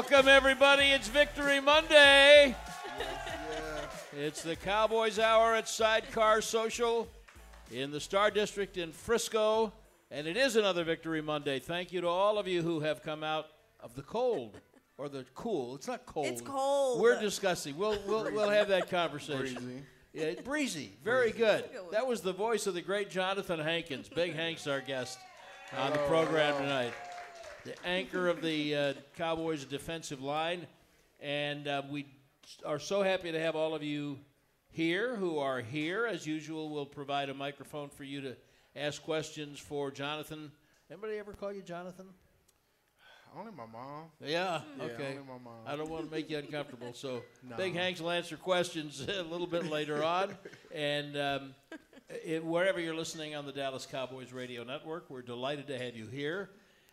Welcome, everybody. It's Victory Monday. It's the Cowboys Hour at Sidecar Social in the Star District in Frisco. And it is another Victory Monday. Thank you to all of you who have come out of the cold or the cool. It's not cold. It's cold. We're discussing. We'll, we'll, we'll have that conversation. Breezy. Yeah, breezy. Very good. good. That was the voice of the great Johnathan Hankins. Big Hank's our guest on the oh, program tonight. The anchor of the uh, Cowboys defensive line. And uh, we are so happy to have all of you here who are here. As usual, we'll provide a microphone for you to ask questions for Johnathan. Anybody ever call you Johnathan? Only my mom. Yeah, Yeah, okay. only my mom. I don't want to make you uncomfortable. So No. Big Hanks will answer questions a little bit later on. And um, it, wherever you're listening on the Dallas Cowboys Radio Network, we're delighted to have you here.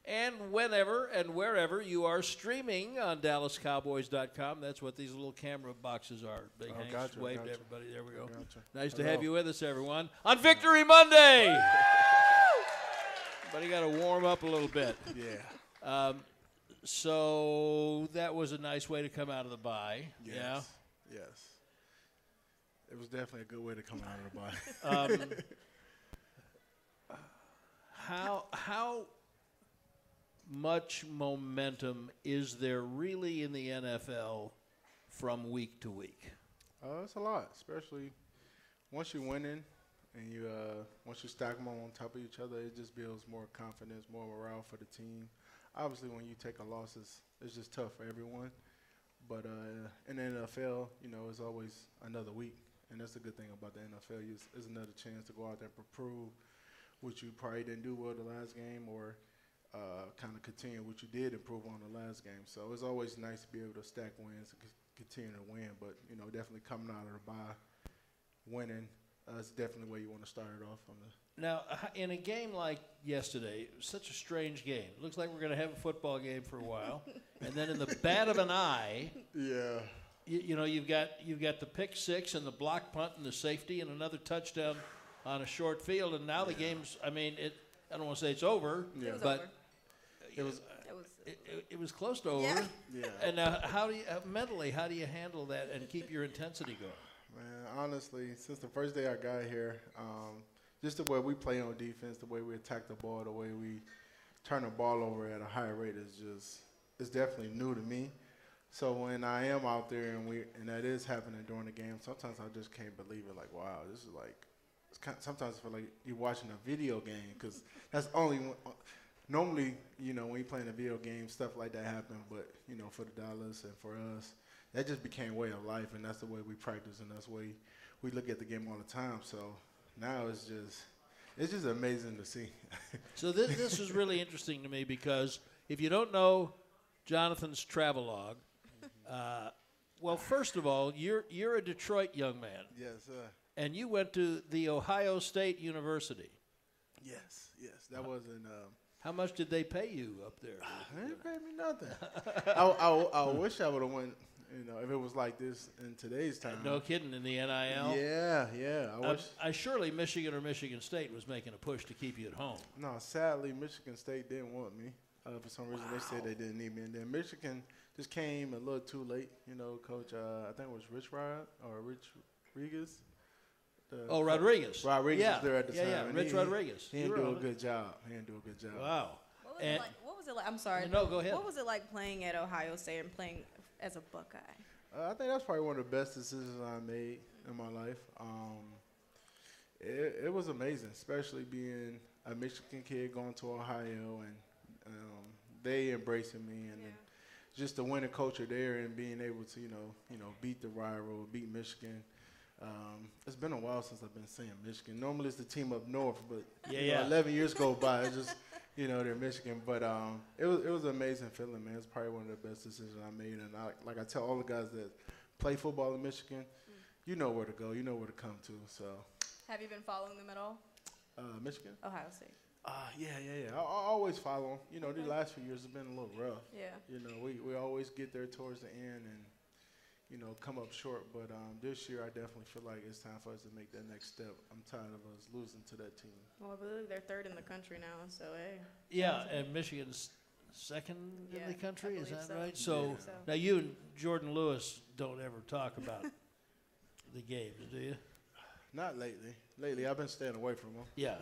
And whenever and wherever you are streaming on DallasCowboys.com, that's what these little camera boxes are. Big Oh, gotcha, wave to gotcha. everybody. There we go. Gotcha. Nice to have you with us, everyone, on Victory Monday. but Everybody got to warm up a little bit. Yeah. Um, so that was a nice way to come out of the bye. Yes. Yeah. Yes. It was definitely a good way to come out of the body. Um, how how much momentum is there really in the NFL from week to week? uh, it's a lot, especially once you're winning and you uh, once you stack them on top of each other, it just builds more confidence, more morale for the team. Obviously, when you take a loss, it's, it's just tough for everyone. But uh, in the NFL, you know, it's always another week, and that's the good thing about the NFL. Is it's another chance to go out there and prove what you probably didn't do well the last game, or uh, kind of continue what you did improve on the last game. So it's always nice to be able to stack wins and c- continue to win. But you know, definitely coming out of the bye, winning, uh, is definitely where you want to start it off on the. Now, in a game like yesterday, such a strange game. Looks like we're going to have a football game for a while, and then in the bat of an eye, Yeah. you, you know you've got you've got the pick six and the block punt and the safety and another touchdown on a short field, and now the game's. I mean, it. I don't want to say it's over, Yeah. It but over. It was. It was. it, it, it was close to over. Yeah. Yeah. And now, how do you uh, mentally? How do you handle that and keep your intensity going? Man, honestly, since the first day I got here, um, just the way we play on defense, the way we attack the ball, the way we turn the ball over at a high rate is just it's definitely new to me. So when I am out there and we and that is happening during the game, sometimes I just can't believe it. Like, wow, this is like. It's kind sometimes I feel like you're watching a video game because that's only one, normally you know when you're playing a video game stuff like that happen. But you know for the Dallas and for us, that just became way of life, and that's the way we practice, and that's the way we look at the game all the time. So now it's just it's just amazing to see. So this this is really interesting to me because if you don't know Johnathan's travelogue, uh, well, first of all, you're you're a Detroit young man, yes, sir. and you went to the Ohio State University. Yes, yes. That wasn't. Um, How much did they pay you up there? they didn't pay me nothing. I, I, I wish I would have went. You know, if it was like this in today's time. No kidding in the NIL. Yeah, yeah. I Uh, wish. I surely Michigan or Michigan State was making a push to keep you at home. No, sadly, Michigan State didn't want me. Uh, for some reason, they said they didn't need me, and then Michigan just came a little too late. You know, Coach. Uh, I think it was Rich Rod or Rich Rodriguez. The Oh, Rodriguez. Rodriguez yeah. was there at the yeah, time. Yeah, and Rich he- Rodriguez. He You didn't were do a good job. He didn't do a good job. Wow. What was And- it like? What was it like? I'm sorry. No, go ahead. What was it like playing at Ohio State and playing as a Buckeye? Uh, I think that's probably one of the best decisions I made in my life. Um, it, it was amazing, especially being a Michigan kid going to Ohio and um, they embracing me and then just the winning culture there and being able to you know you know beat the rival, beat Michigan. Um, it's been a while since I've been saying Michigan. Normally it's the team up north, but Yeah, know, yeah. 11 years go by. It's just you know they're Michigan, but um, it was it was an amazing feeling, man. It's probably one of the best decisions I made, and I, like I tell all the guys that play football in Michigan, you know where to go, you know where to come to. So Have you been following them at all? uh, Michigan, Ohio State. uh, yeah, yeah, yeah. I, I always them. You know, these last few years have been a little rough. Yeah. You know, we, we always get there towards the end and, you know, come up short. But um, this year, I definitely feel like it's time for us to make that next step. I'm tired of us losing to that team. Well, I believe they're third in the country now, so hey. Yeah, and Michigan's second in the country. Is that so. right? I So believe so. now you and Jordan Lewis don't ever talk about the games, do you? Not lately. Lately, I've been staying away from them. Yeah.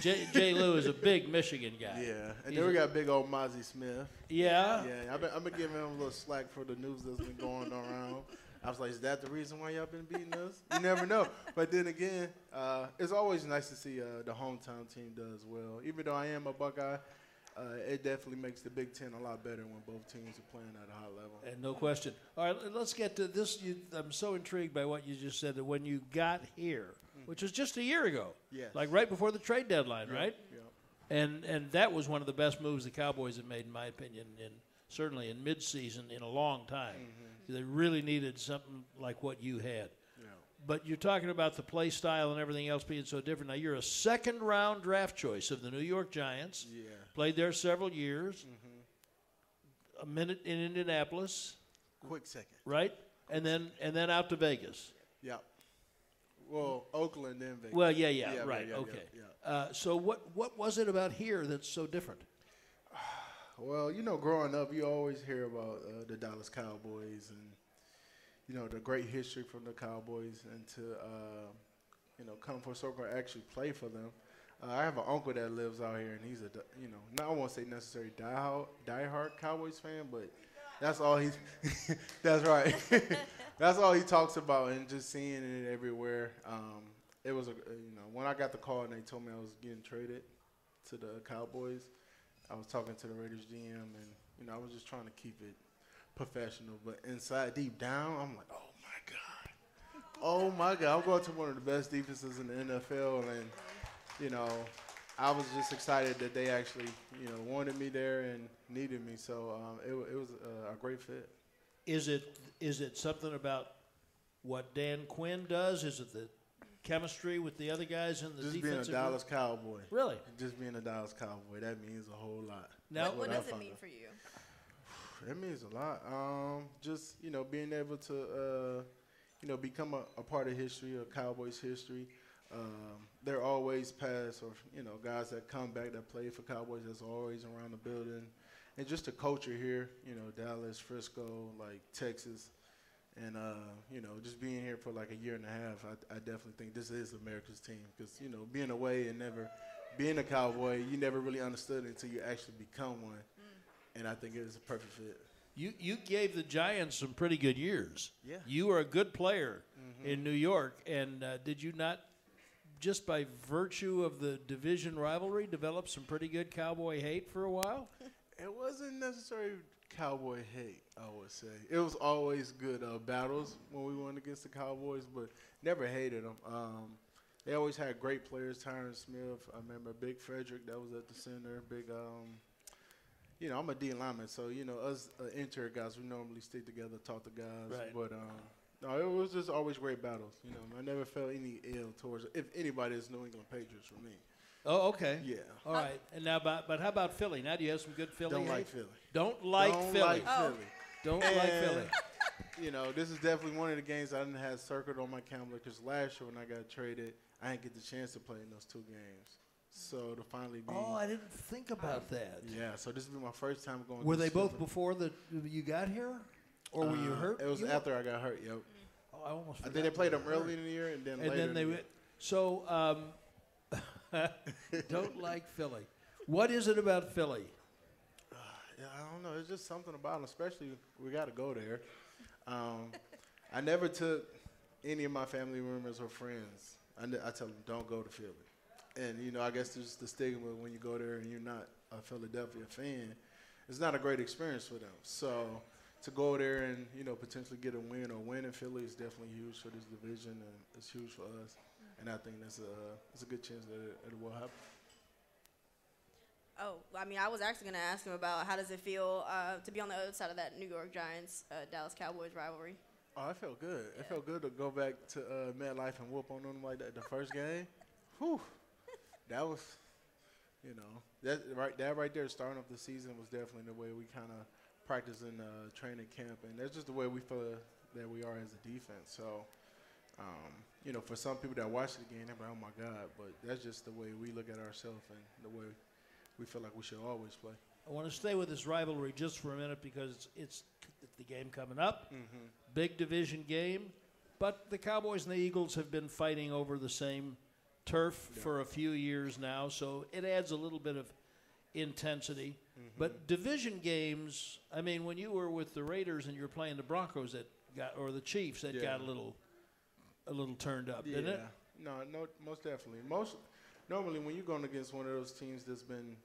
Jay, Jay Lou is a big Michigan guy. Yeah, and He's then we got big old Mazi Smith. Yeah. Yeah, I've been, I've been giving him a little slack for the news that's been going around. I was like, is that the reason why y'all been beating us? You never know. But then again, uh, it's always nice to see uh, the hometown team does well. Even though I am a Buckeye, uh, it definitely makes the Big Ten a lot better when both teams are playing at a high level. And no question. All right, let's get to this. You, I'm so intrigued by what you just said that when you got here, which was just a year ago, Yes. like right before the trade deadline, right? Yep. And and that was one of the best moves the Cowboys have made, in my opinion, in certainly in midseason in a long time. They really needed something like what you had. Yeah. But you're talking about the play style and everything else being so different. Now you're a second round draft choice of the New York Giants. Yeah. Played there several years. Mm-hmm. A minute in Indianapolis, Quick second. right? And then and then out to Vegas. Yep. Well, Oakland Vegas. Well, yeah, yeah, Yeah, right, yeah, okay. yeah. Uh, so what what was it about here that's so different? Well, you know, growing up, you always hear about uh, the Dallas Cowboys and you know the great history from the Cowboys, and to uh, you know come for soccer and actually play for them. Uh, I have an uncle that lives out here, and he's a you know not I won't say necessarily diehard diehard Cowboys fan, but that's all he's. that's right. that's all he talks about, and just seeing it everywhere. Um, it was a you know when I got the call and they told me I was getting traded to the Cowboys. I was talking to the Raiders GM, and you know, I was just trying to keep it professional. But inside, deep down, I'm like, oh my god, oh my god, I'm going to one of the best defenses in the NFL, and you know, I was just excited that they actually, you know, wanted me there and needed me. So um, it, it was a, a great fit. Is it is it something about what Dan Quinn does? Is it the chemistry with the other guys in the Just being a defensive group? Dallas Cowboy, Really? just being a Dallas Cowboy, that means a whole lot. Now- That's what I does it mean out. for you? It means a lot. Um, just you know, being able to uh, you know become a, a part of history, of Cowboys history. Um, they're always past, or you know, guys that come back that play for Cowboys. That's always around the building, and just the culture here. You know, Dallas, Frisco, like Texas, and uh, you know, just being here for like a year and a half. I, I definitely think this is America's team because you know, being away and never being a Cowboy, you never really understood it until you actually become one and I think it is a perfect fit. You you gave the Giants some pretty good years. Yeah. Mm-hmm. You were a good player in New York, and uh, did you not, just by virtue of the division rivalry, develop some pretty good Cowboy hate for a while? It wasn't necessarily cowboy hate, I would say. It was always good uh, battles when we went against the Cowboys, but never hated them. Um, they always had great players. Tyron Smith, I remember Big Frederick, that was at the center. Big, um, you know, I'm a D lineman, so you know, us uh, interior guys, we normally stick together, talk to guys. Right. But um, no, it was just always great battles. You know, I never felt any ill towards. If anybody, is New England Patriots for me. Oh, okay. Yeah. All right. And now, about, but how about Philly? Now, do you have some good Philly? Don't hate? like Philly. Don't like Don't Philly. like Oh. Philly. Don't like Philly. You know, this is definitely one of the games I didn't have circled on my calendar because last year when I got traded, I didn't get the chance to play in those two games. So to finally be, Oh, I didn't think about that. yeah. So this will be my first time going. Were they against both Philly. before the you got here, or were you Uh, hurt? It was You- after I got hurt. Yep. Oh, I almost. I think they played you them were early hurt. in the year and then and later. then in they the went. year. So um, don't like Philly. What is it about Philly? Yeah, I don't know. It's just something about them, especially we got to go there. Um, I never took any of my family members or friends. I, ne- I tell them don't go to Philly, and you know I guess there's the stigma when you go there and you're not a Philadelphia fan. It's not a great experience for them. So to go there and you know potentially get a win or win in Philly is definitely huge for this division, and it's huge for us. And I think that's a it's a good chance that it, it will happen. Oh, I mean, I was actually going to ask him about how does it feel uh, to be on the other side of that New York Giants uh, Dallas Cowboys rivalry. Oh, it felt good. It felt good to go back to uh, MetLife and whoop on them like that the first game. Whew, that was, you know, that right that right there starting off the season was definitely the way we kind of practice in uh, training camp, and that's just the way we feel that we are as a defense. So, um, you know, for some people that watch the game, they're like, "Oh my God!" But that's just the way we look at ourselves and the way we feel like we should always play. I want to stay with this rivalry just for a minute because it's, it's the game coming up, big division game. But the Cowboys and the Eagles have been fighting over the same turf for a few years now, so it adds a little bit of intensity. But division games, I mean, when you were with the Raiders and you were playing the Broncos, that got or the Chiefs, that Yeah. got a little, a little turned up, didn't it? No, no, most definitely. Most normally when you're going against one of those teams that's been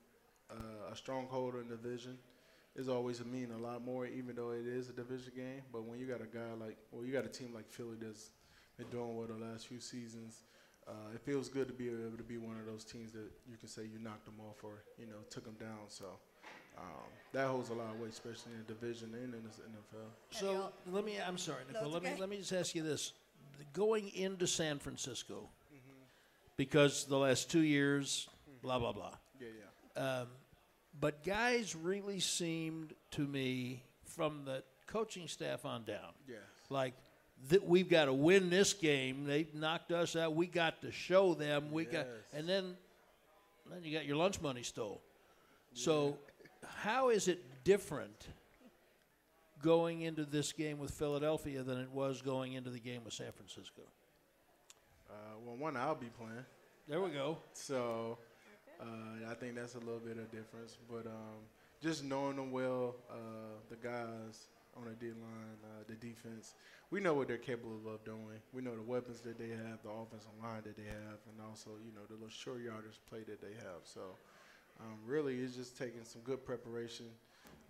uh, a stronghold in the division, is always a mean a lot more, even though it is a division game. But when you got a guy like, well, you got a team like Philly that's been doing well the last few seasons. Uh, it feels good to be able to be one of those teams that you can say you knocked them off or you know took them down. So um, that holds a lot of weight, especially in the division and in the NFL. So let me. I'm sorry, No, Nicole. it's let me let me just ask you this: going into San Francisco, because the last two years, blah blah blah. Yeah, yeah. Um, but guys really seemed to me, from the coaching staff on down, Yes. like that we've got to win this game. They knocked us out. We got to show them. We got, and then then you got your lunch money stole. So how is it different going into this game with Philadelphia than it was going into the game with San Francisco? Uh, well, one I'll be playing. There we go. So uh, I think that's a little bit of difference. But um, just knowing them well, uh, the guys on the D line, uh, the defense, we know what they're capable of doing. We know the weapons that they have, the offensive line that they have, and also you know the little short yardage play that they have. So um, really, it's just taking some good preparation,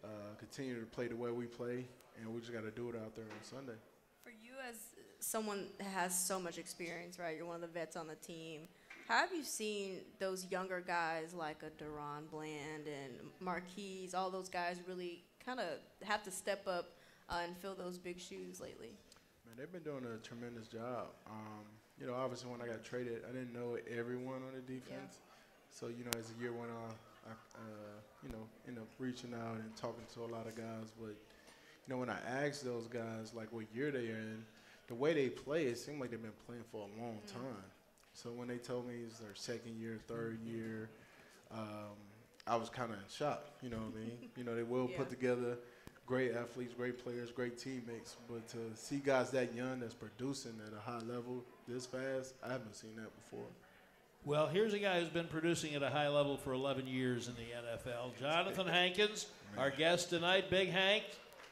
uh, continue to play the way we play, and we just got to do it out there on Sunday. For you, as someone has so much experience, right? You're one of the vets on the team. How have you seen those younger guys like a DaRon Bland and Marquise, all those guys really kind of have to step up uh, and fill those big shoes lately? Man, they've been doing a tremendous job. Um, you know, obviously when I got traded, I didn't know everyone on the defense. So you know, as the year went on, I uh, you know ended up reaching out and talking to a lot of guys. But you know, when I asked those guys like what year they are in, the way they play, it seemed like they've been playing for a long time. So when they told me it's their second year, third year, um, I was kind of in shock. You know what I mean? You know, they will Yeah. put together great athletes, great players, great teammates. But to see guys that young that's producing at a high level this fast, I haven't seen that before. Well, here's a guy who's been producing at a high level for 11 years in the NFL. Johnathan Hankins, our guest tonight, Big Hank,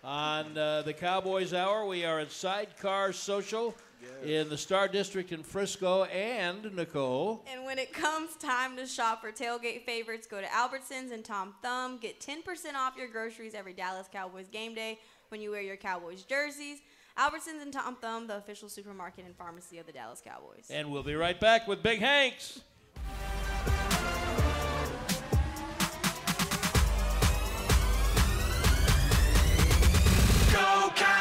on uh, the Cowboys Hour. We are at Sidecar Social in the Star District in Frisco. And, Nicole, And when it comes time to shop for tailgate favorites, go to Albertsons and Tom Thumb. Get 10% off your groceries every Dallas Cowboys game day when you wear your Cowboys jerseys. Albertsons and Tom Thumb, the official supermarket and pharmacy of the Dallas Cowboys. and we'll be right back with Big Hanks. Go Cowboys!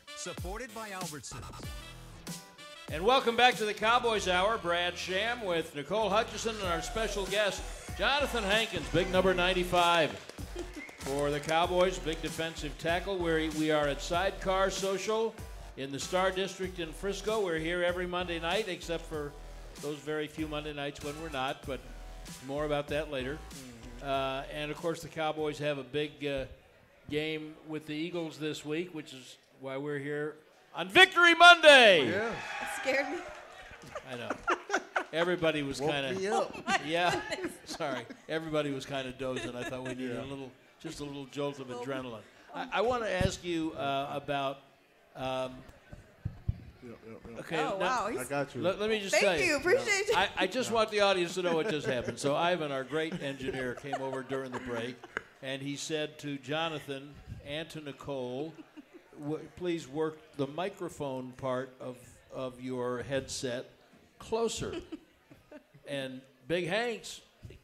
supported by Albertsons. And welcome back to the Cowboys Hour. Brad Sham with Nicole Hutchison and our special guest, Johnathan Hankins, big number 95 for the Cowboys, big defensive tackle. Where we are at Sidecar Social in the Star District in Frisco. We're here every Monday night, except for those very few Monday nights when we're not, but more about that later. Uh, and of course, the Cowboys have a big uh, game with the Eagles this week, which is why we're here on Victory Monday. Yeah. It scared me. I know. Everybody was kind of up. yeah. Sorry, everybody was kind of dozing. I thought we needed a little, just a little jolt of adrenaline. I, I want to ask you uh, about. Um, Yep, yep, yep. okay, Oh, now- wow. I got you. Let, let me just thank tell you. Appreciate you. I, I just want the audience to know what just happened. So Ivan, our great engineer, came over during the break, and he said to Johnathan and to Nicole, w- "Please work the microphone part of of your headset closer." and Big Hanks,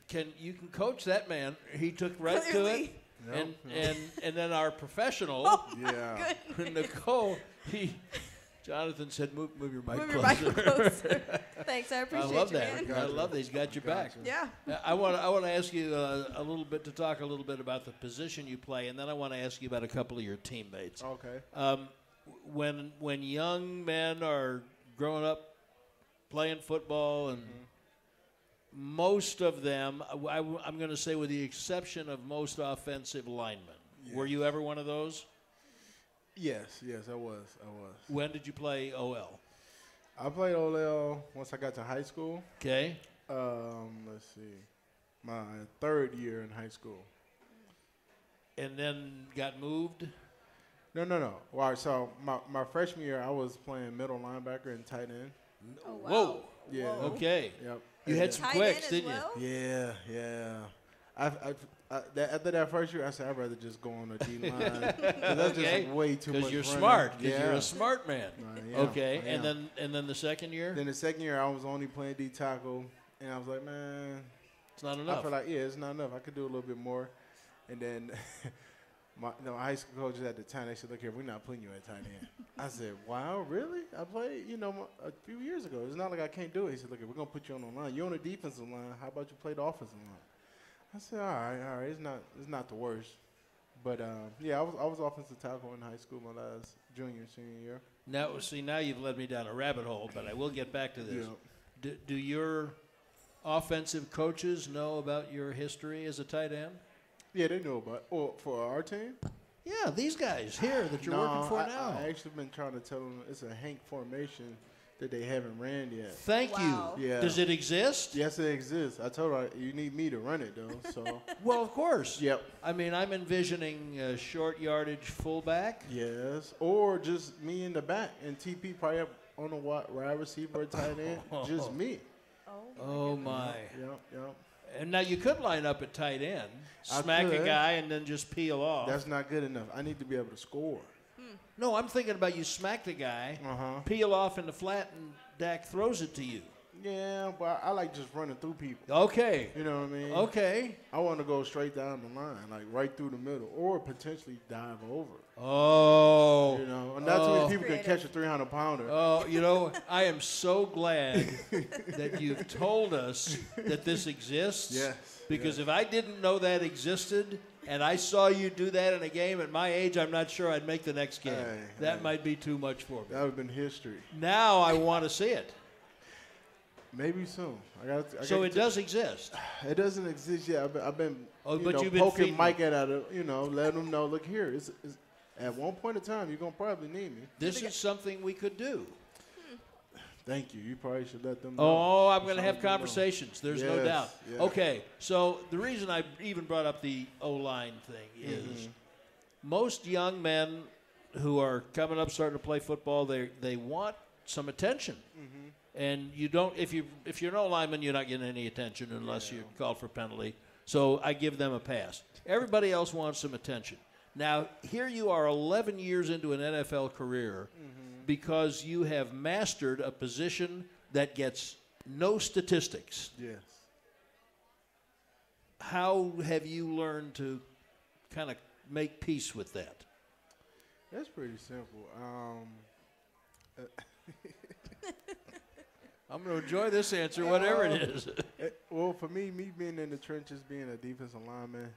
can you can coach that man? He took right to it. Clearly. And, and and then our professional Oh, yeah. Nicole, he Johnathan said, "Move, move your mic Move your closer." mic closer. Thanks. I appreciate. I appreciate love you, that. man. I love that. He's got your back. Yeah. I want. I want to ask you uh, a little bit to talk a little bit about the position you play, and then I want to ask you about a couple of your teammates. Okay. Um, when when young men are growing up playing football, and most of them, I, am going to say, with the exception of most offensive linemen, were you ever one of those? Yes, yes, I was. I was. When did you play OL? I played OL once I got to high school. Okay. Um, let's see, my third year in high school. And then got moved. No, no, no. Well, so my, my freshman year, I was playing middle linebacker and tight end. Oh, wow. Whoa. Yeah. Whoa. Okay. Yep. You And had some Tight quicks, didn't well? Yeah, yeah. I, I, I, that, after that first year, I said I'd rather just go on the D line. that's Okay. just way too much. Because you're running. smart. Because Yeah. you're a smart man. Uh, I am, okay. And then and then the second year, Then the second year, I was only playing D tackle, and I was like, man, it's not enough. I feel like yeah, it's not enough. I could do a little bit more. And then my you know, high school coaches at the time they said, look here, we're not putting you at tight end. I said, wow, really? I played you know a few years ago. It's not like I can't do it. He said, look, here, we're gonna put you on the line. You're on the defensive line. How about you play the offensive line? I said, all right, all right. It's not it's not the worst. But um, yeah, I was I was offensive tackle in high school my last junior senior year. now, see, now you've led me down a rabbit hole, but I will get back to this. Yeah. Do, do your offensive coaches know about your history as a tight end? Yeah, they know about. Or for our team. Yeah, these guys here that you're no, working for I, now. I actually been trying to tell them it's a Hank formation that they haven't ran yet. Thank Wow. you. Yeah. Does it exist? Yes, it exists. I told her you need me to run it though. So Well, of course. yep, I mean, I'm envisioning a short yardage fullback. yes, or just me in the back and TP probably up on the wide, wide receiver, tight end, just me. Oh, Oh my! Yep, yep. And now you could line up at tight end, smack a guy, and then just peel off. That's not good enough. I need to be able to score. No, I'm thinking about you smack the guy, Uh huh. peel off in the flat, and Dak throws it to you. Yeah, but I like just running through people. Okay. You know what I mean? Okay. I want to go straight down the line, like right through the middle, or potentially dive over. Oh. You know, and not too many people can catch a 300 pounder. Oh, you know, I am so glad that you've told us that this exists. Yes, Because if I didn't know that existed and I saw you do that in a game at my age, I'm not sure I'd make the next game. Hey, that hey. might be too much for me. That would have been history. Now I want to see it. Maybe soon. I got. I So got it does exist. It doesn't exist yet. I've been, I've been Oh, but know, you've been poking Mike at it. You know, letting him know. Look here. It's, it's, at one point in time, you're gonna probably need me. This is something we could do. Thank you. You probably should let them know. Oh, I'm going to have let them know. conversations. There's no doubt. yeah. Okay, so the reason I even brought up the O line thing is Mm-hmm. most young men who are coming up starting to play football, they they want some attention. Mm-hmm. And you don't if you if you're an O lineman, you're not getting any attention unless you're called for penalty. So I give them a pass. Everybody else wants some attention. Now here you are, 11 years into an NFL career, because you have mastered a position that gets no statistics. Yes. How have you learned to kind of make peace with that? That's pretty simple. Um, I'm going to enjoy this answer, whatever it is. Eh, well, for me, me being in the trenches, being a defensive lineman,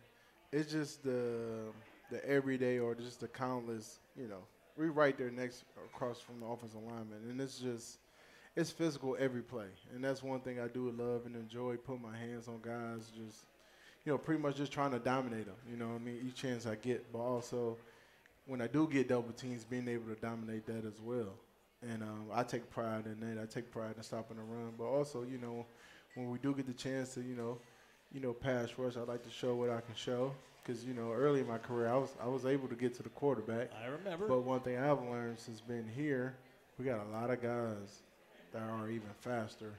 it's just the the everyday or just the countless, you know, we right there next across from the offensive lineman, and it's just it's physical every play, and that's one thing I do love and enjoy putting my hands on guys, just you know, pretty much just trying to dominate them. You know, I mean, each chance I get, but also when I do get double teams, being able to dominate that as well. And um, I take pride in that. I take pride in stopping the run, but also, you know, when we do get the chance to, you know, you know, pass rush, I like to show what I can show. Because you know, early in my career, I was I was able to get to the quarterback. I remember. But one thing I've learned since being here, we got a lot of guys that are even faster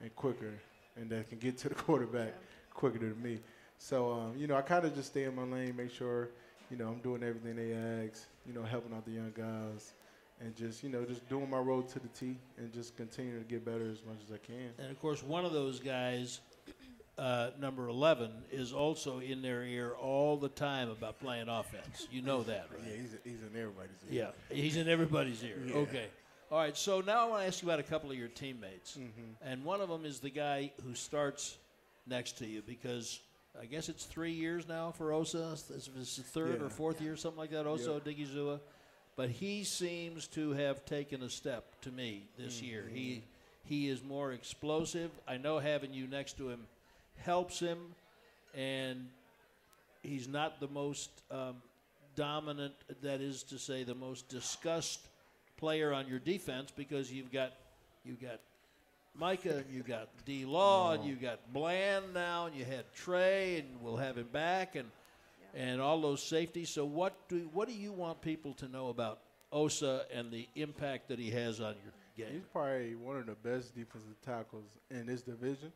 and quicker, and that can get to the quarterback quicker than me. So um, you know, I kind of just stay in my lane, make sure you know I'm doing everything they ask, you know, helping out the young guys, and just you know just doing my road to the T, and just continuing to get better as much as I can. And of course, one of those guys, uh, number 11, is also in their ear all the time about playing offense. You know that, right? Yeah, he's he's in everybody's ear. Yeah, he's in everybody's ear. Yeah. Okay. All right, so now I want to ask you about a couple of your teammates. Mm-hmm. And one of them is the guy who starts next to you because I guess it's three years now for Osa. This is the third Yeah. or fourth year, something like that, Osa Odighizuwa, But he seems to have taken a step to me this year. He he is more explosive. I know having you next to him helps him, and he's not the most um, dominant. That is to say, the most discussed player on your defense because you've got you've got Micah, and you got D Law, and you got Bland now, and you had Trey, and we'll have him back, and and all those safeties. So what do what do you want people to know about Osa and the impact that he has on your game? He's probably one of the best defensive tackles in this division,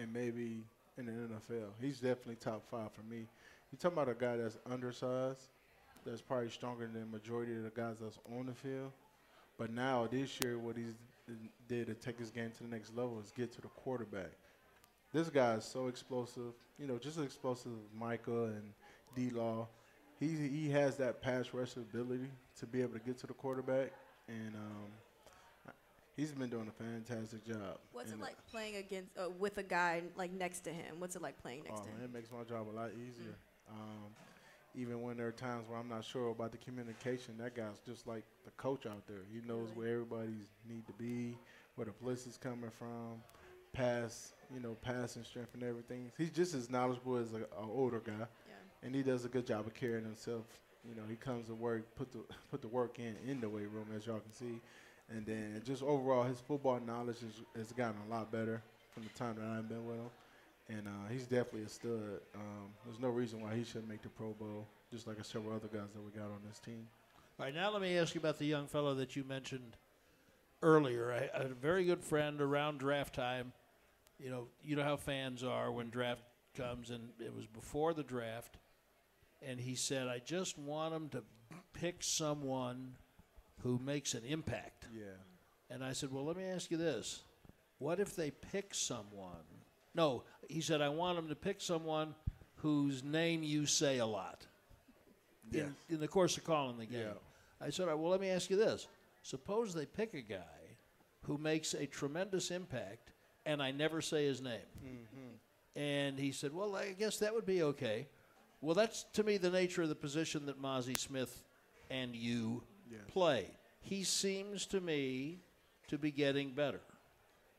and maybe in the NFL. He's definitely top five for me. You talking about a guy that's undersized, that's probably stronger than the majority of the guys that's on the field. But now this year, what he did to take his game to the next level is get to the quarterback. This guy is so explosive. You know, just as explosive as Micah and D Law. He he has that pass rush ability to be able to get to the quarterback, and um, he's been doing a fantastic job. What's it And, like playing against uh, with a guy like next to him? What's it like playing next Oh to him? it makes my job a lot easier. Um, even when there are times where I'm not sure about the communication, that guy's just like the coach out there. He knows where everybody's need to be, where the blitz is coming from, pass, you know, passing strength and everything. He's just as knowledgeable as an older guy, Yeah. and he does a good job of carrying himself. You know, he comes to work, put the put the work in in the weight room, as y'all can see, and then just overall his football knowledge has, has gotten a lot better from the time that I've been with him and uh, he's definitely a stud. Um, there's no reason why he shouldn't make the Pro Bowl, just like several other guys that we got on this team. All right, now let me ask you about the young fellow that you mentioned earlier. I, a very good friend around draft time. You know, you know how fans are when draft comes, and it was before the draft, and he said, "I just want him to pick someone who makes an impact." Yeah. And I said, Well, let me ask you this. What if they pick someone? No, he said, I want them to pick someone whose name you say a lot Yes. in, in the course of calling the game. Yeah. I said, right, Well, let me ask you this. Suppose they pick a guy who makes a tremendous impact, and I never say his name. Mm-hmm. And he said, Well, I guess that would be okay. Well, that's to me the nature of the position that Mazi Smith and you Yes. play. He seems to me to be getting better.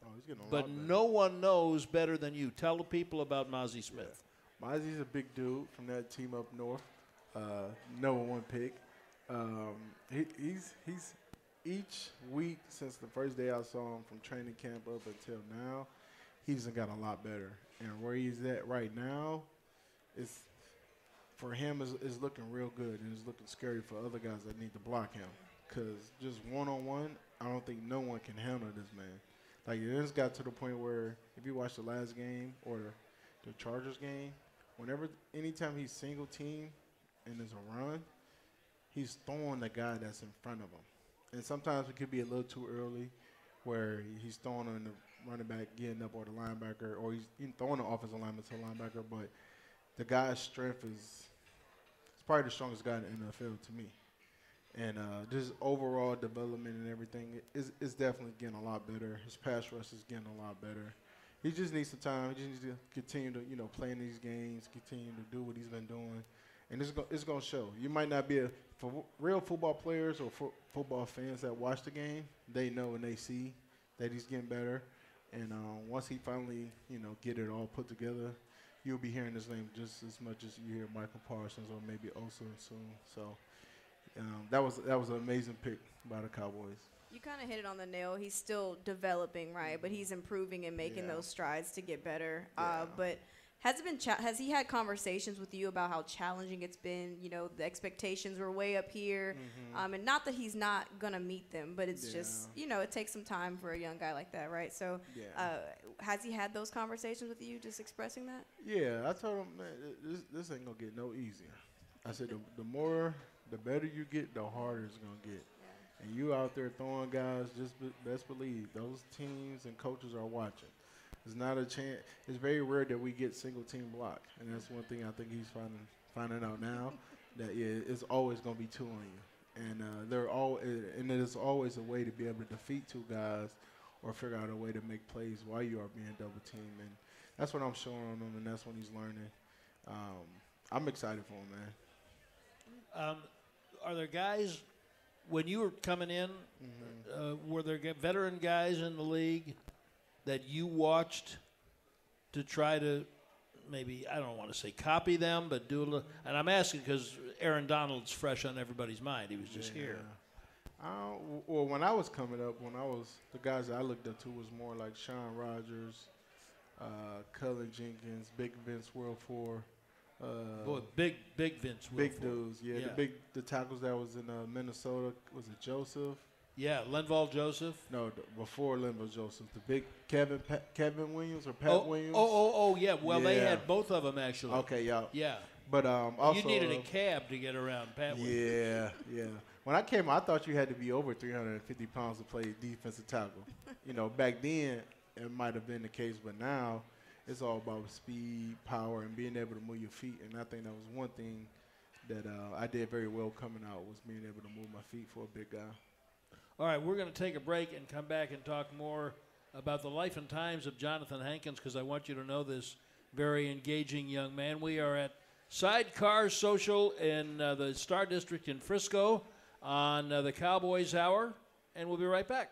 Oh, he's getting a lot but better. no one knows better than you. Tell the people about Mazi Smith. Mazi's a big dude from that team up north. Uh, number one pick. Um, he, he's he's each week since the first day I saw him from training camp up until now, he's got a lot better. And where he's at right now, is for him is, is looking real good and it's looking scary for other guys that need to block him. Cause just one on one, I don't think no one can handle this man. Like it just got to the point where if you watch the last game or the, Chargers game, whenever anytime he's single team and there's a run, he's throwing the guy that's in front of him. And sometimes it could be a little too early where he's throwing on the running back getting up or the linebacker or he's, throwing the offensive lineman to the linebacker, but the guy's strength is probably the strongest guy in the NFL to me. And uh, just overall development and everything is is definitely getting a lot better. His pass rush is getting a lot better. He just needs some time. He just needs to continue to you know play in these games, continue to do what he's been doing, and it's go, it's gonna show. You might not be a for real football players or fo- football fans that watch the game. They know and they see that he's getting better. And uh, once he finally you know get it all put together, you'll be hearing his name just as much as you hear Micah Parsons or maybe Osa soon. So um, that was that was an amazing pick by the Cowboys. You kind of hit it on the nail. He's still developing, right? But he's improving and making Yeah. those strides to get better. Uh, but has it been? Cha- has he had conversations with you about how challenging it's been? You know, the expectations were way up here, um, and not that he's not gonna meet them, but it's just Mm-hmm. You know it takes some time for a young guy like that, right? So, Yeah. uh, has he had those conversations with you, just expressing that? Yeah, I told him, man, this this ain't gonna get no easier. I said the, the more, the better you get, the harder it's gonna get. And you out there throwing guys, just be, best believe those teams and coaches are watching. It's not a chance. It's very rare that we get single team block, and that's one thing I think he's finding finding out now. that yeah, it's always gonna be two on you, and uh, they're all and there's always a way to be able to defeat two guys, or figure out a way to make plays while you are being double teamed, and that's what I'm showing on him, and that's what he's learning. Um, I'm excited for him, man. Um, are there guys when you were coming in? Uh, were there veteran guys in the league that you watched to try to maybe I don't want to say copy them, but do a little? And I'm asking because Aaron Donald's fresh on everybody's mind. He was just here. I don't, well, when I was coming up, when I was the guys that I looked up to was more like Shaun Rogers, uh, Cullen Jenkins, Big Vince World Four, uh, Boy, big, big Vince. big dudes. Yeah, Yeah. the big the tackles that was in uh, Minnesota was it Joseph? Yeah, Linval Joseph. No, before Linval Joseph, the big Kevin Pa- Kevin Williams or Pat oh, Williams. oh, oh, oh, yeah. Well, they had both of them actually. Okay, yeah. Yeah. But um, also you needed a uh, cab to get around Pat. Williams. Yeah, yeah. When I came, I thought you had to be over 350 pounds to play defensive tackle. you know, back then it might have been the case, but now it's all about speed, power, and being able to move your feet. And I think that was one thing that uh, I did very well coming out was being able to move my feet for a big guy. All right, we're going to take a break and come back and talk more about the life and times of Johnathan Hankins because I want you to know this very engaging young man. We are at Sidecar Social in uh, the Star District in Frisco on uh, the Cowboys Hour, and we'll be right back.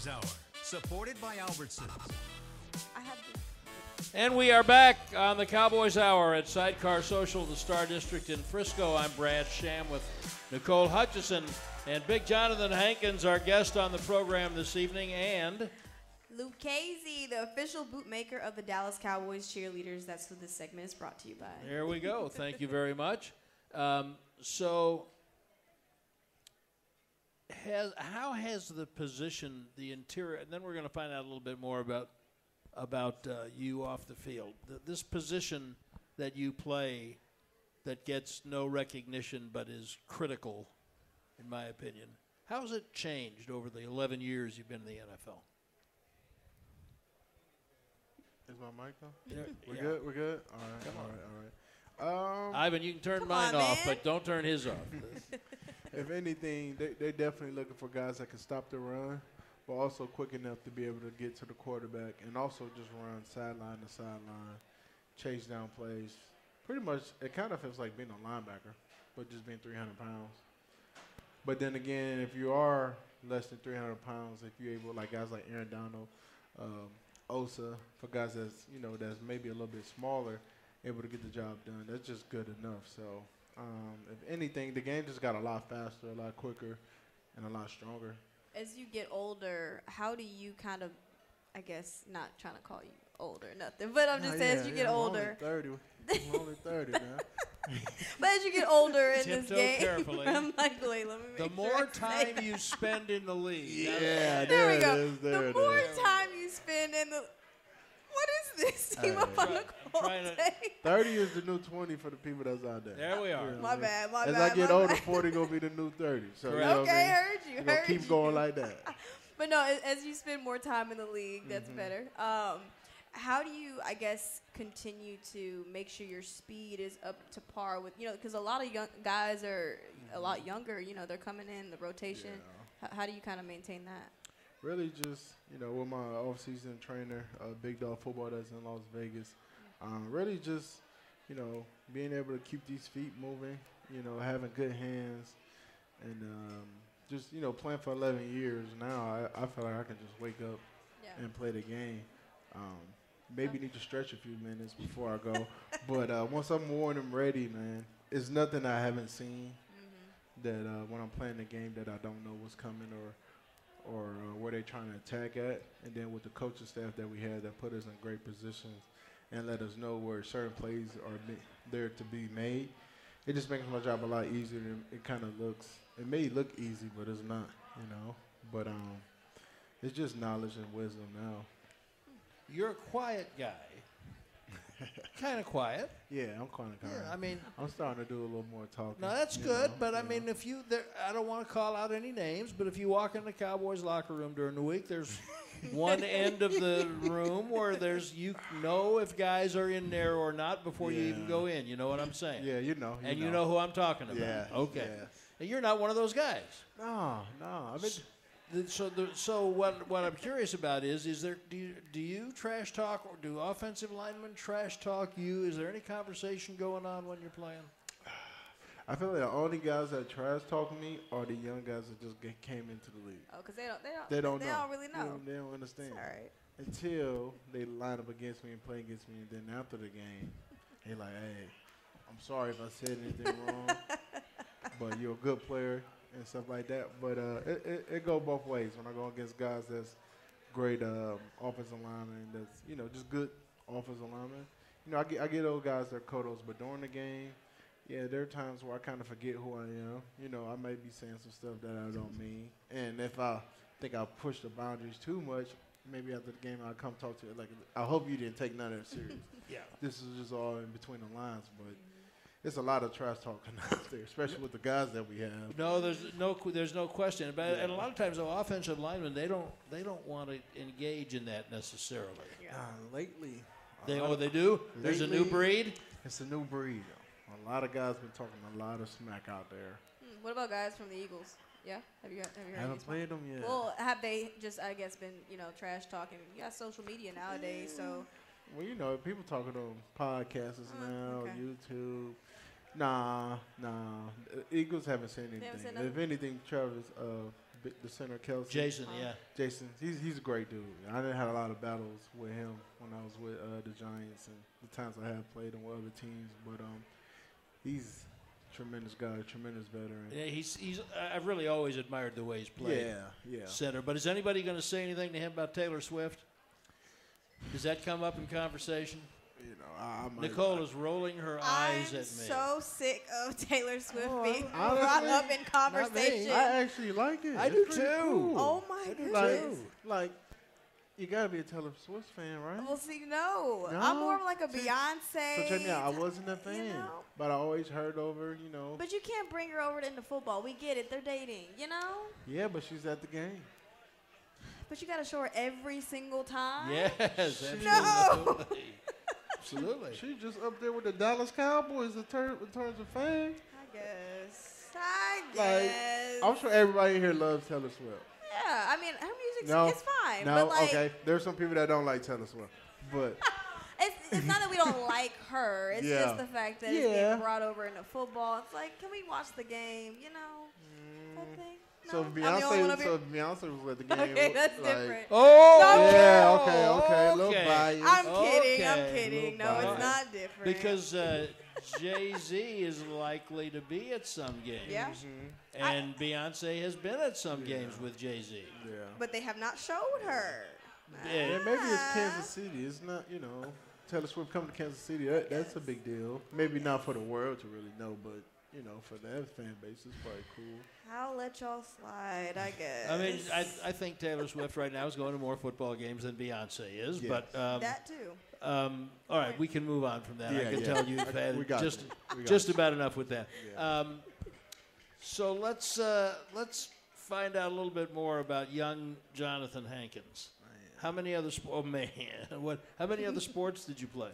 Cowboys Hour, supported by Albertsons. I have the And we are back on the Cowboys Hour at Sidecar Social, the Star District in Frisco. I'm Brad Sham with Nicole Hutchison and Big Johnathan Hankins, our guest on the program this evening, and Lucchese, the official bootmaker of the Dallas Cowboys cheerleaders. That's who this segment is brought to you by. there we go. Thank you very much. Um, so, has how has the position, the interior, and then we're going to find out a little bit more about about uh, you off the field. Th- this position that you play that gets no recognition but is critical, in my opinion. How has it changed over the 11 years you've been in the NFL? Is my mic on? Yeah. We're yeah. good. We're good. All right. Come all on. right. All right. Um, Ivan, you can turn Come mine on, off, man. but don't turn his off. if anything, they they definitely looking for guys that can stop the run, but also quick enough to be able to get to the quarterback and also just run sideline to sideline, chase down plays. Pretty much, it kind of feels like being a linebacker, but just being 300 pounds. But then again, if you are less than 300 pounds, if you're able, like guys like Aaron Donald, um, Osa, for guys that's you know that's maybe a little bit smaller, able to get the job done, that's just good enough. So, um, if anything, the game just got a lot faster, a lot quicker, and a lot stronger. As you get older, how do you kind of, I guess, not trying to call you older, nothing, but I'm just Nah, saying, yeah, as you yeah, get I'm older, only 30. I'm only 30 now. but as you get older in this game, carefully. I'm like, wait, let me make the sure more I time you spend in the league, Yeah, There we it go. is, there the it more is. time you spend in the, what is this team up on the I'm call trying to- 30 is the new 20 for the people that's out there. There we are. You know My mean? bad, my As bad. I get older, bad. 40 gonna be the new 30. So you know what I Okay, mean? heard you. We're heard keep you. going like that. But no, as, as you spend more time in the league, that's Mm-hmm. better. Um, how do you, I guess, continue to make sure your speed is up to par with, you know, because a lot of young guys are a Mm-hmm. lot younger. You know, they're coming in the rotation. H- how do you kind of maintain that? Really, just you know, with my off-season trainer, uh, Big Dog Football that's in Las Vegas. Um, really, just you know, being able to keep these feet moving. You know, having good hands, and um, just you know, playing for 11 years now. I, I feel like I can just wake up Yeah. and play the game. Um, maybe need to stretch a few minutes before I go, but uh, once I'm worn and ready, man, it's nothing I haven't seen that uh, when I'm playing the game that I don't know what's coming or or uh, where they're trying to attack at, and then with the coaching staff that we had that put us in great positions and let us know where certain plays are there to be made. It just makes my job a lot easier. It kind of looks. It may look easy, but it's not. You know. But um, it's just knowledge and wisdom now. You're a quiet guy. kind of quiet. Yeah, I'm kind of quiet. Yeah, I mean, I'm starting to do a little more talking. no, that's good. know, but I mean, if you, there, I don't want to call out any names, but if you walk in the Cowboys locker room during the week, there's one end of the room where there's you know if guys are in there or not before you even go in. You know what I'm saying? yeah, you know, And you know who I'm talking about. Yeah, Okay. yeah. And you're not one of those guys. No, no. I mean, So, the, so what? What I'm curious about is, is there do you, do you trash talk or do offensive linemen trash talk you? Is there any conversation going on when you're playing? I feel like the only guys that trash talk me are the young guys that just get, came into the league. Oh, because they don't, they don't, They don't they know. don't really They know. don't, they don't understand. It's all right. Until they line up against me and play against me, and then after the game, they like, "Hey, I'm sorry if I said anything wrong, but you're a good player and stuff like that." But uh, it, it, it go both ways when I go against guys that's great um, offensive linemen, that's you know just good offensive linemen. You know, I get I get those guys that are kudos, but during the game, yeah, there are times where I kind of forget who I am. You know, I may be saying some stuff that I don't mean, and if I think I push the boundaries too much. Maybe after the game, I'll come talk to you. Like, I hope you didn't take none of it serious. Yeah. this is just all in between the lines, but it's a lot of trash talking out there, especially with the guys that we have. No, there's no qu- there's no question. But and a lot of times, the offensive linemen they don't they don't want to engage in that necessarily. Uh, lately, They oh they do. There's a new breed. It's a new breed. A lot of guys been talking a lot of smack out there. Hmm, What about guys from the Eagles? Yeah, have you have you heard? I haven't played them yet. Well, have they just I guess been you know trash talking? You got social media nowadays, so Well, you know, people talking on podcasts Oh, now, okay. YouTube. Nah, nah. The Eagles haven't said anything. haven't said if anything, Travis, uh, the center Kelsey, Jason, yeah. Jason, he's he's a great dude. I didn't have a lot of battles with him when I was with uh, the Giants and the times I have played him with other teams. But um, he's a tremendous guy, tremendous veteran. Yeah, he's he's. I- I've really always admired the way he's played. Yeah, yeah. Center. But is anybody going to say anything to him about Taylor Swift? Does that come up in conversation? You know, I, I might, Nicole is rolling her eyes at me. I'm at me. so sick of Taylor Swift Oh, being honestly, brought up in conversation. I actually like it. I It's do too. cool. oh my do like, goodness. like, you gotta be a Taylor Swift fan, right? Well, see, no, No? I'm more of like a See, Beyonce. so check me out. I wasn't a you fan, know? but I always heard over. You know, But you can't bring her over into football. We get it. They're dating, you know? yeah, but she's at the game. But you got to show her every single time. Yes, absolutely. No. absolutely. She's just up there with the Dallas Cowboys in, ter- in terms of fame. I guess. I Like, guess. I'm sure everybody here loves Taylor Swift. yeah, I mean, her music's No, it's fine. no, but like, okay. There's some people that don't like Taylor Swift, but It's, it's not that we don't like her. It's Yeah. just the fact that it's being brought over into football. It's like, can we watch the game? You know, type thing. Mm. so No? if I'm the only one Beyonce, so here? Beyonce was at the game, Okay, that's like, different. Oh, Yeah, okay, okay, a little okay. biased. I'm kidding. I'm kidding. No, Little it's not different. Because uh, Jay Z is likely to be at some games. yeah, Mm-hmm. And Beyonce has been at some games with Jay Z. yeah. but they have not showed her. Yeah. Yeah, maybe it's Kansas City. It's not, you know, Taylor Swift coming to Kansas City. That, that's a big deal. Maybe not for the world to really know, but you know, for that fan base, it's probably cool. I'll let y'all slide, I guess. I mean, I, I think Taylor Swift right now is going to more football games than Beyonce is. Yes. But um, that too. Um, all right, we can move on from that. I can yeah. tell you've had just. We got just you. about enough with that. Yeah. Um, so let's uh, let's find out a little bit more about young Johnathan Hankins. How many other sp- oh man, what? How many other sports did you play?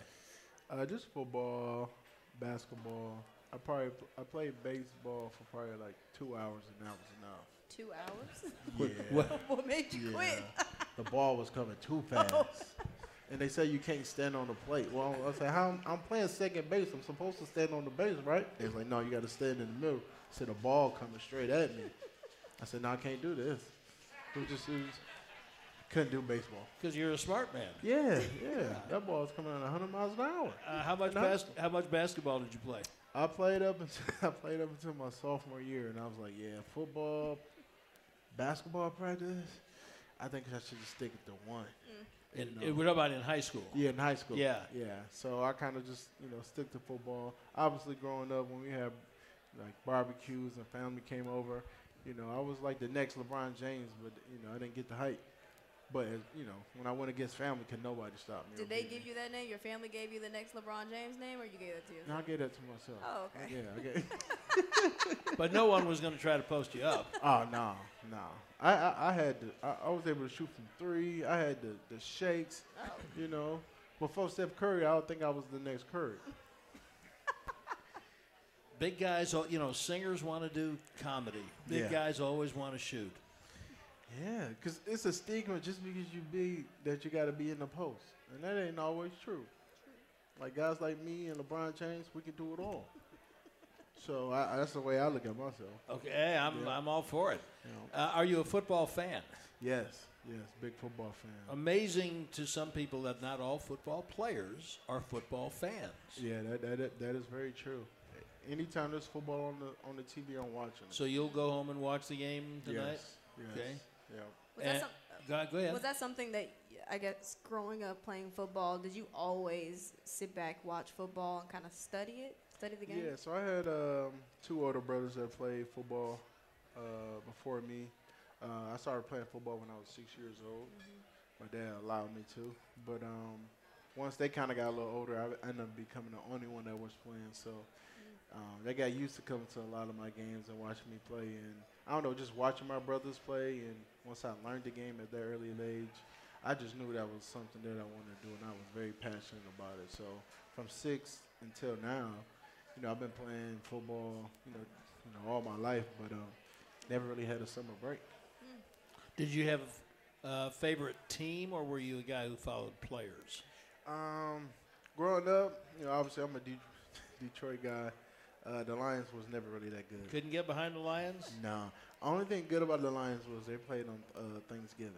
Uh, just football, basketball. I probably pl- I played baseball for probably like two hours, and that was enough. Two hours. Yeah. Well, what made you quit? the ball was coming too fast. And they say you can't stand on the plate. Well, I said, how I'm playing second base. I'm supposed to stand on the base, right? They was like, no, you got to stand in the middle. I said, the ball coming straight at me. I said, no, I can't do this. It was just, it was, couldn't do baseball. because you're a smart man. Yeah, yeah. That ball was coming at 100 miles an hour. Uh, how much No. bas- How much basketball did you play? I played up until I played up until my sophomore year, and I was like, yeah, football, basketball practice. I think I should just stick it to one. In, And, in, uh, we're talking about in high school. Yeah, in high school. Yeah. yeah. So I kind of just you know stick to football. Obviously, growing up when we had like barbecues and family came over, you know, I was like the next LeBron James, but you know, I didn't get the hype. But you know, when I went against family, could nobody stop me? Did they beat me. give you that name? Your family gave you the next LeBron James name, or you gave it to No, yourself? I gave that to myself. Oh, okay. Yeah, I gave. But no one was going to try to post you up. oh no, no. I, I I had to. I, I was able to shoot from three. I had the the shakes. You know, before Steph Curry, I don't think I was the next Curry. Big guys, you know, singers want to do comedy. Big Yeah. guys always want to shoot. Yeah, because it's a stigma just because you big that you got to be in the post, and that ain't always true. Like guys like me and LeBron James, we can do it all. So I, I- that's the way I look at myself. Okay, I'm, Yeah. I'm all for it. You know. Uh, are you a football fan? Yes, yes, big football fan. Amazing to some people that not all football players are football fans. yeah, that, that that that is very true. Anytime there's football on the on the TV, I'm watching. it. So you'll go home and watch the game tonight? Yes, yes, Okay. Yeah. Was that, some, go, go ahead. was that something that I guess growing up playing football, did you always sit back, watch football, and kind of study it, study the game? Yeah, so I had um, two older brothers that played football uh, before me. Uh, I started playing football when I was six years old. My dad allowed me to, but um, once they kind of got a little older, I ended up becoming the only one that was playing. So um, they got used to coming to a lot of my games and watching me play. And I don't know, just watching my brothers play. And once I learned the game at that early age, I just knew that was something that I wanted to do, and I was very passionate about it. So from six until now, you know, I've been playing football, you know, you know, all my life, but um, never really had a summer break. Did you have a favorite team, or were you a guy who followed players? Um, growing up, you know, obviously I'm a De- Detroit guy. Uh, the Lions was never really that good. Couldn't get behind the Lions? No. Only thing good about the Lions was they played on uh, Thanksgiving,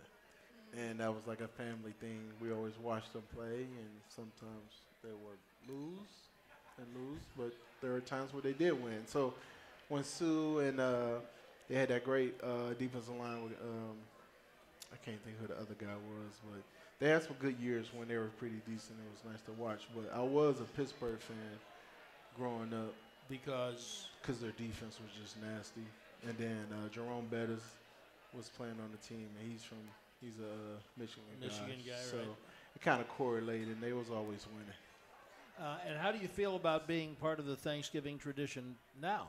and that was like a family thing. We always watched them play, and sometimes they would lose and lose, but there are times where they did win. So when Suh and uh, they had that great uh, defensive line with um, I can't think who the other guy was, but they had some good years when they were pretty decent. It was nice to watch. But I was a Pittsburgh fan growing up Because because their defense was just nasty. And then uh, Jerome Bettis was playing on the team, and he's from he's a Michigan, Michigan guy, so right. it kind of correlated. and They was always winning. Uh, and how do you feel about being part of the Thanksgiving tradition now?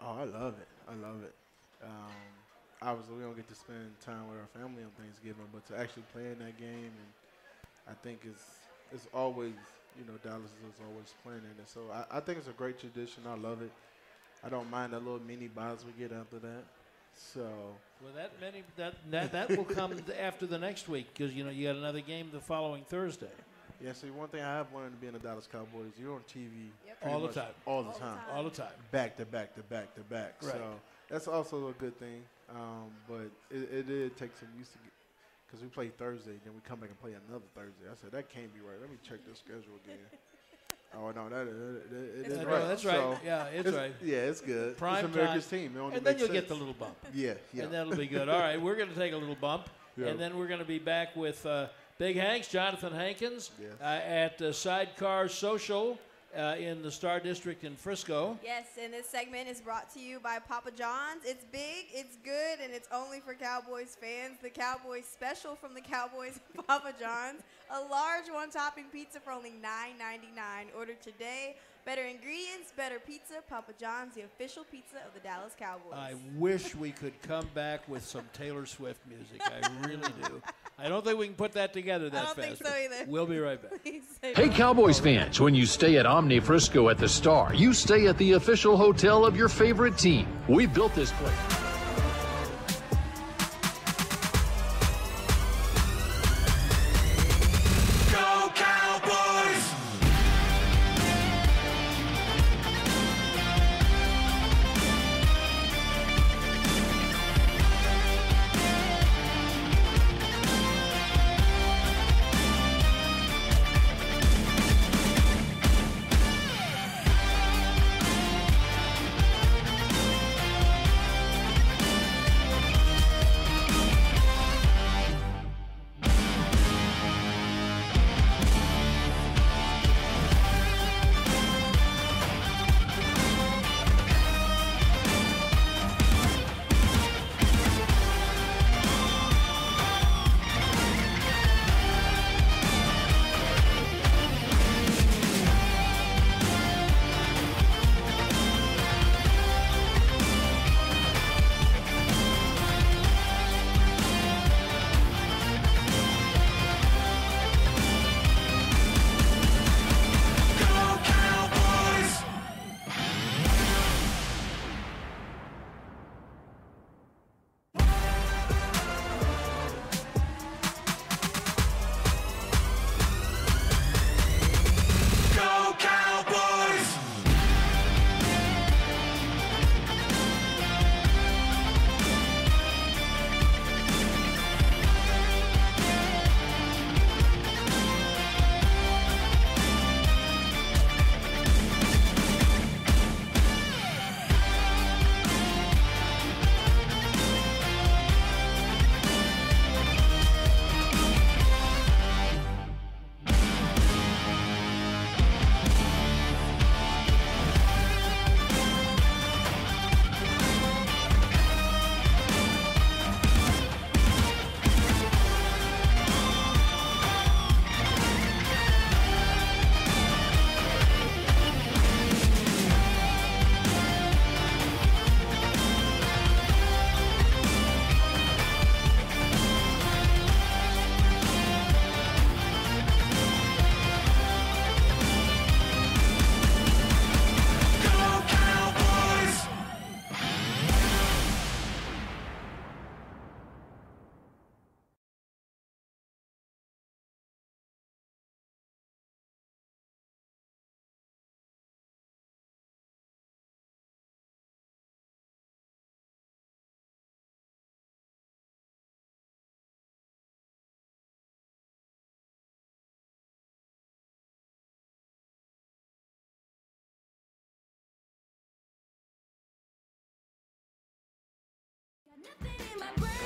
Oh, I love it. I love it. Um, obviously, we don't get to spend time with our family on Thanksgiving, but to actually play in that game, and I think it's it's always you know Dallas is always playing in it. So I, I think it's a great tradition. I love it. I don't mind the little mini buys we get after that. So Well, that many that that, that will come after the next week because you know you got another game the following Thursday. Yeah, see, one thing I have learned to being a Dallas Cowboys, you're on TV Yep. All the time. all the All the time, time. All the time. back to back to back to back. Right. So that's also a good thing. Um, but it, it did take some used to get because we play Thursday, then we come back and play another Thursday. I said that can't be right. Let me check the schedule again. oh no, that, that, that it is no, right. that's right. So yeah, it's, right. Yeah, it's good. Prime it's America's time. team. It And then you'll get the little bump. Yeah, yeah. And that'll be good. All right, we're going to take a little bump, Yeah. and then we're going to be back with uh, Big Hanks, Johnathan Hankins, Yes. uh, at uh, Sidecar Social uh, in the Star District in Frisco. Yes, and this segment is brought to you by Papa John's. It's big, it's good, and it's only for Cowboys fans. The Cowboys special from the Cowboys at Papa John's. A large one topping pizza for only $9.99. Order today. Better ingredients, better pizza. Papa John's, the official pizza of the Dallas Cowboys. I wish we could come back with some Taylor Swift music. I really do. I don't think we can put that together that don't think fast. so either. We'll be right back. Hey, no. Cowboys fans, when you stay at Omni Frisco at the Star, you stay at the official hotel of your favorite team. We built this place.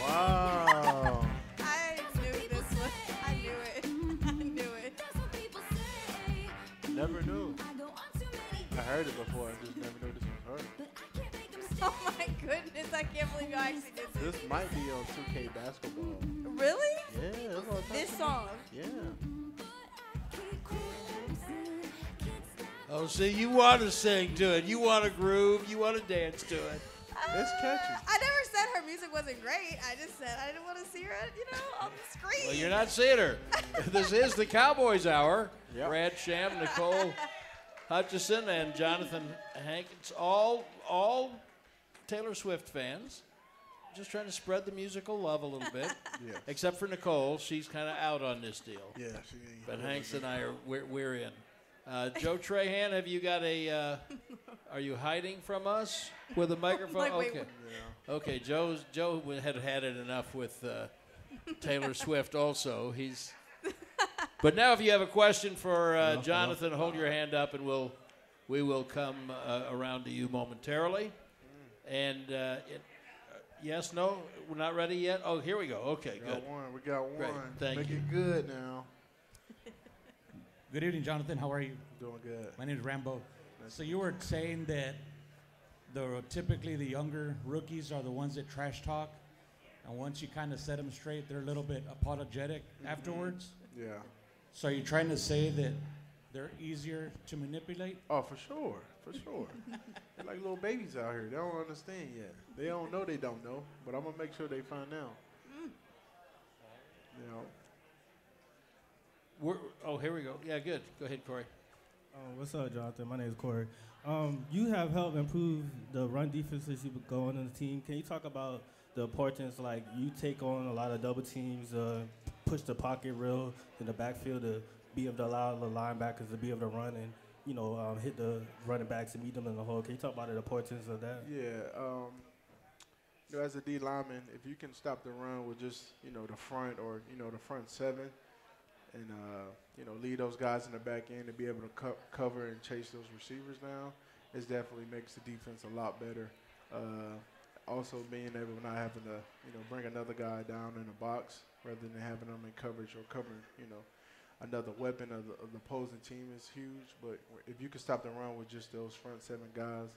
Wow. I knew this one. I knew it. I knew it. never knew. I heard it before. I just never knew this was her. Oh my goodness! I can't believe you actually did this. This might be on 2K basketball. Really? Yeah, that's what This song? Yeah. Oh, see, you want to sing to it. You want to groove. You want to dance to it. Ah. It's catchy. I never said her music wasn't great. I just said I didn't want to see her, you know, on the screen. Well, you're not seeing her. this is the Cowboys Hour. Yep. Brad Sham, Nicole Hutchison, and Johnathan Hankins, all all Taylor Swift fans. Just trying to spread the musical love a little bit. Yes. Except for Nicole, she's kind of out on this deal. Yeah, she But Hanks and I are we're, we're in. Uh, Joe Trahan, have you got a? Uh, are you hiding from us with a microphone? Like, wait, okay. what- Okay, Joe's Joe had had it enough with uh, Taylor Swift. Also, he's. But now, if you have a question for uh, Johnathan, hold your hand up, and we'll we will come uh, around to you momentarily. And uh, it, uh, yes, no, we're not ready yet. Oh, here we go. Okay, We good. got one. We got one. Great, thank Make you. it good now. Good evening, Johnathan. How are you? Doing good. My name is Rambo. So you were saying that the typically the younger rookies are the ones that trash talk, and once you kind of set them straight, they're a little bit apologetic mm-hmm. afterwards. Yeah. So are you trying to say that they're easier to manipulate? Oh, for sure. For sure. They're like little babies out here. They don't understand yet. They don't know they don't know, but I'm going to make sure they find out. Mm. You know, We're, oh, here we go. Yeah, good. Go ahead, Corey. Um, what's up, Johnathan? My name is Corey. Um, you have helped improve the run defenses you've going on the team. Can you talk about the importance, like you take on a lot of double teams, uh, push the pocket real in the backfield to be able to allow the linebackers to be able to run and you know um, hit the running backs and meet them in the hole. Can you talk about the importance of that? Yeah, um, you know, as a D lineman, if you can stop the run with just you know the front or you know the front seven, and uh, you know lead those guys in the back end to be able to co- cover and chase those receivers down, it definitely makes the defense a lot better. Uh, also, being able not having to you know bring another guy down in the box rather than having them in coverage or covering you know another weapon of the, of the opposing team is huge. But if you can stop the run with just those front seven guys,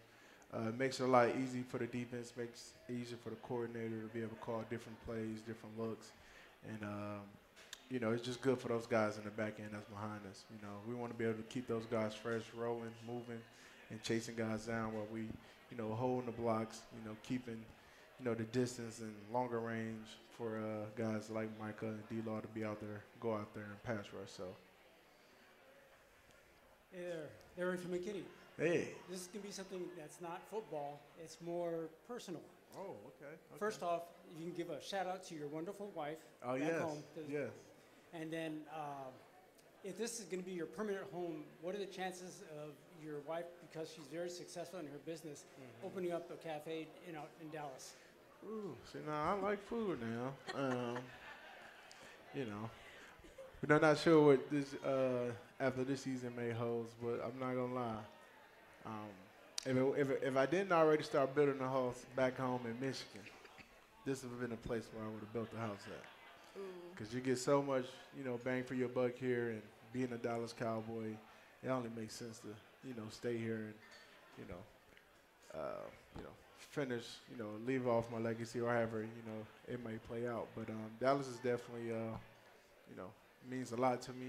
uh, it makes it a lot easy for the defense. Makes it easier for the coordinator to be able to call different plays, different looks, and um, you know it's just good for those guys in the back end that's behind us. You know we want to be able to keep those guys fresh, rolling, moving, and chasing guys down while we you know holding the blocks. You know keeping you know the distance and longer range for uh, guys like Micah and D Law to be out there, go out there and pass rush. So Hey there, Aaron from McKinney. hey, This is going to be something that's not football, it's more personal. oh okay. First off, you can give a shout out to your wonderful wife oh back yes, home. yes. And then, uh, if this is going to be your permanent home, what are the chances of your wife, because she's very successful in her business, Mm-hmm. opening up a cafe in, out in Dallas? Ooh, see now I like food now. Um, you know, but I'm not sure what this uh, after this season may hold. But I'm not gonna lie. Um, if, it, if, it, if I didn't already start building a house back home in Michigan, this would have been a place where I would have built the house at. Because you get so much, you know, bang for your buck here, and being a Dallas Cowboy, it only makes sense to, you know, stay here and, you know, uh, you know, finish, you know, leave off my legacy or however, you know, it may play out. But um, Dallas is definitely, uh, you know, means a lot to me.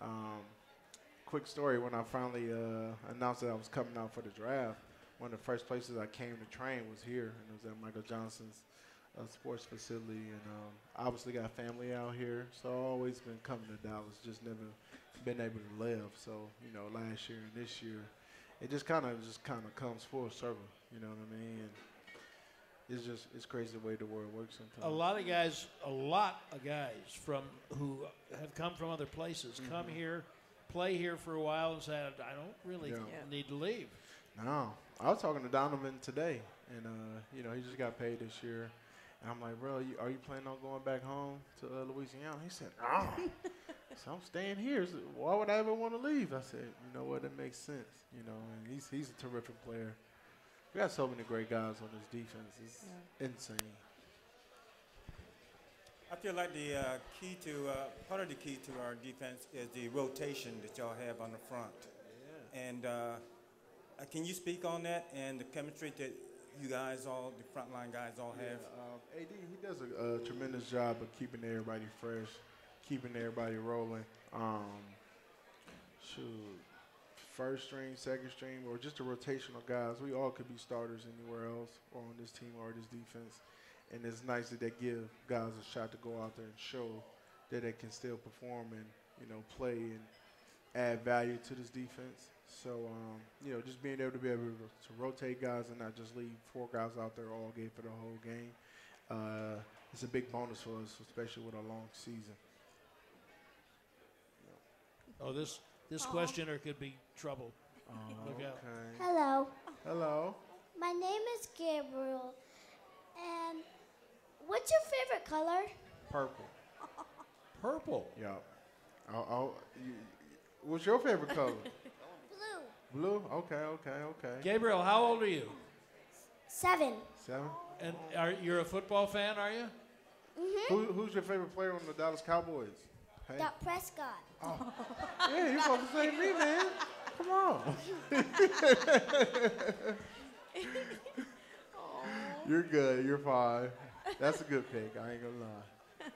Um, quick story: when I finally uh, announced that I was coming out for the draft, one of the first places I came to train was here, and it was at Michael Johnson's uh, sports facility. And um, obviously got family out here, so I've always been coming to Dallas. Just never been able to live. So you know, last year and this year, it just kind of just kind of comes full circle. You know what I mean? And it's just it's crazy the way the world works sometimes. A lot of guys, a lot of guys from who have come from other places come here, play here for a while, and say, "I don't really Yeah. Yeah. need to leave." No, I was talking to Donovan today, and uh, you know he just got paid this year, and I'm like, bro, you, are you planning on going back home to uh, Louisiana? He said, no. so I'm staying here. So why would I ever want to leave? I said, you know what? It makes sense. You know, and he's he's a terrific player. We got so many great guys on this defense. It's insane. I feel like the uh, key to uh, part of the key to our defense is the rotation that y'all have on the front. Yeah. And uh, uh, can you speak on that and the chemistry that you guys all, the frontline guys all have? Um, AD, he does a, a tremendous job of keeping everybody fresh, keeping everybody rolling. Um, shoot, first string, second string, or just the rotational guys. We all could be starters anywhere else, or on this team or this defense. And it's nice that they give guys a shot to go out there and show that they can still perform and you know play and add value to this defense. So um, you know, just being able to be able to, to rotate guys and not just leave four guys out there all game for the whole game, uh, it's a big bonus for us, especially with a long season. Oh, this this Aw. questioner could be trouble. Look out. Okay. Hello. Hello. My name is Gabriel. And what's your favorite color? Purple. Purple. Yeah. I'll, I'll, you, what's your favorite color? Blue. Blue. Okay. Okay. Okay. Gabriel, how old are you? Seven. Seven. And are you're a football fan? Are you? Mm-hmm. Who, who's your favorite player on the Dallas Cowboys? Hey. Dak Prescott. Oh. Yeah, you're supposed to say me, man. Come on. you're good. You're fine. That's a good pick. I ain't gonna lie.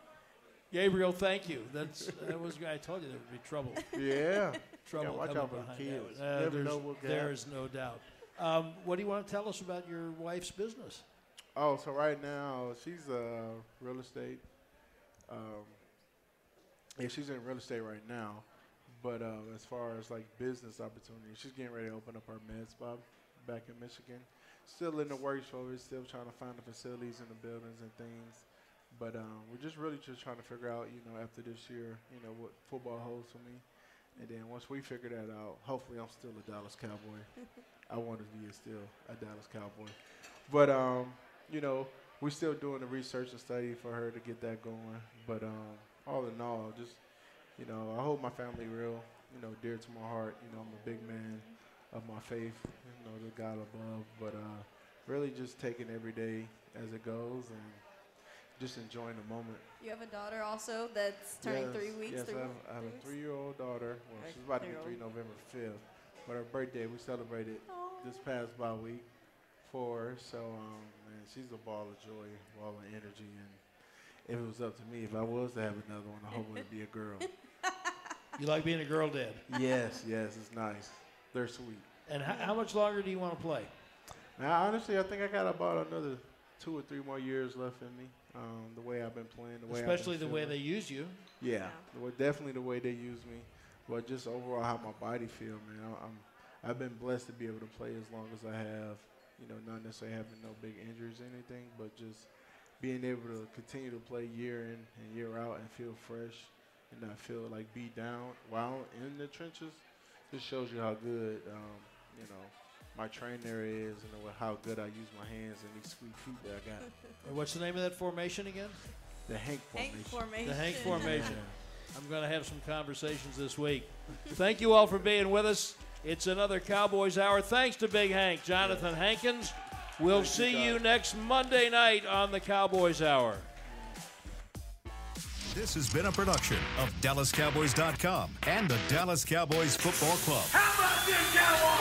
Gabriel, thank you. That's that was. I told you there would be trouble. Yeah. Trouble. Yeah, coming out for the behind kids. that. Uh, there's, know what there is no doubt. Um, what do you want to tell us about your wife's business? Oh, so right now she's uh real estate. Um, yeah, she's in real estate right now. But uh, as far as like business opportunities, she's getting ready to open up her med spa back in Michigan. Still in the works for it. Still trying to find the facilities and the buildings and things. But um, we're just really just trying to figure out, you know, after this year, you know, what football holds for me. And then once we figure that out, hopefully I'm still a Dallas Cowboy. I want to be still a Dallas Cowboy. But um, you know, we're still doing the research and study for her to get that going. But um, all in all, just you know, I hold my family real, you know, dear to my heart. You know, I'm a big man of my faith, you know, the God above. But uh, really, just taking every day as it goes and just enjoying the moment. You have a daughter also that's turning Yes, three weeks. Yes, three I have, I have three a three-year-old daughter. Well, Right, she's about to be three-year-old. November fifth, but her birthday we celebrated this past bye week for her. So, um, man, she's a ball of joy, ball of energy, and if it was up to me, if I was to have another one, I hope it'd be a girl. You like being a girl dad? yes, yes, it's nice. They're sweet. And how, how much longer do you want to play? Now, honestly, I think I got about another two or three more years left in me. Um, the way I've been playing, the way Especially the way they use you. Yeah, the way- definitely the way they use me, but just overall how my body feel, man. I- I'm I've been blessed to be able to play as long as I have. You know, not necessarily having no big injuries or anything, but just being able to continue to play year in and year out and feel fresh and not feel like beat down while in the trenches. Just shows you how good, um, you know, my trainer is and how good I use my hands and these sweet feet that I got. And what's the name of that formation again? The Hank Hank formation. The Hank Formation. formation. I'm going to have some conversations this week. Thank you all for being with us. It's another Cowboys Hour. Thanks to Big Hank, Johnathan Hankins. We'll Thank see you guys. next Monday night on the Cowboys Hour. This has been a production of DallasCowboys.com and the Dallas Cowboys Football Club. How about this, Cowboys?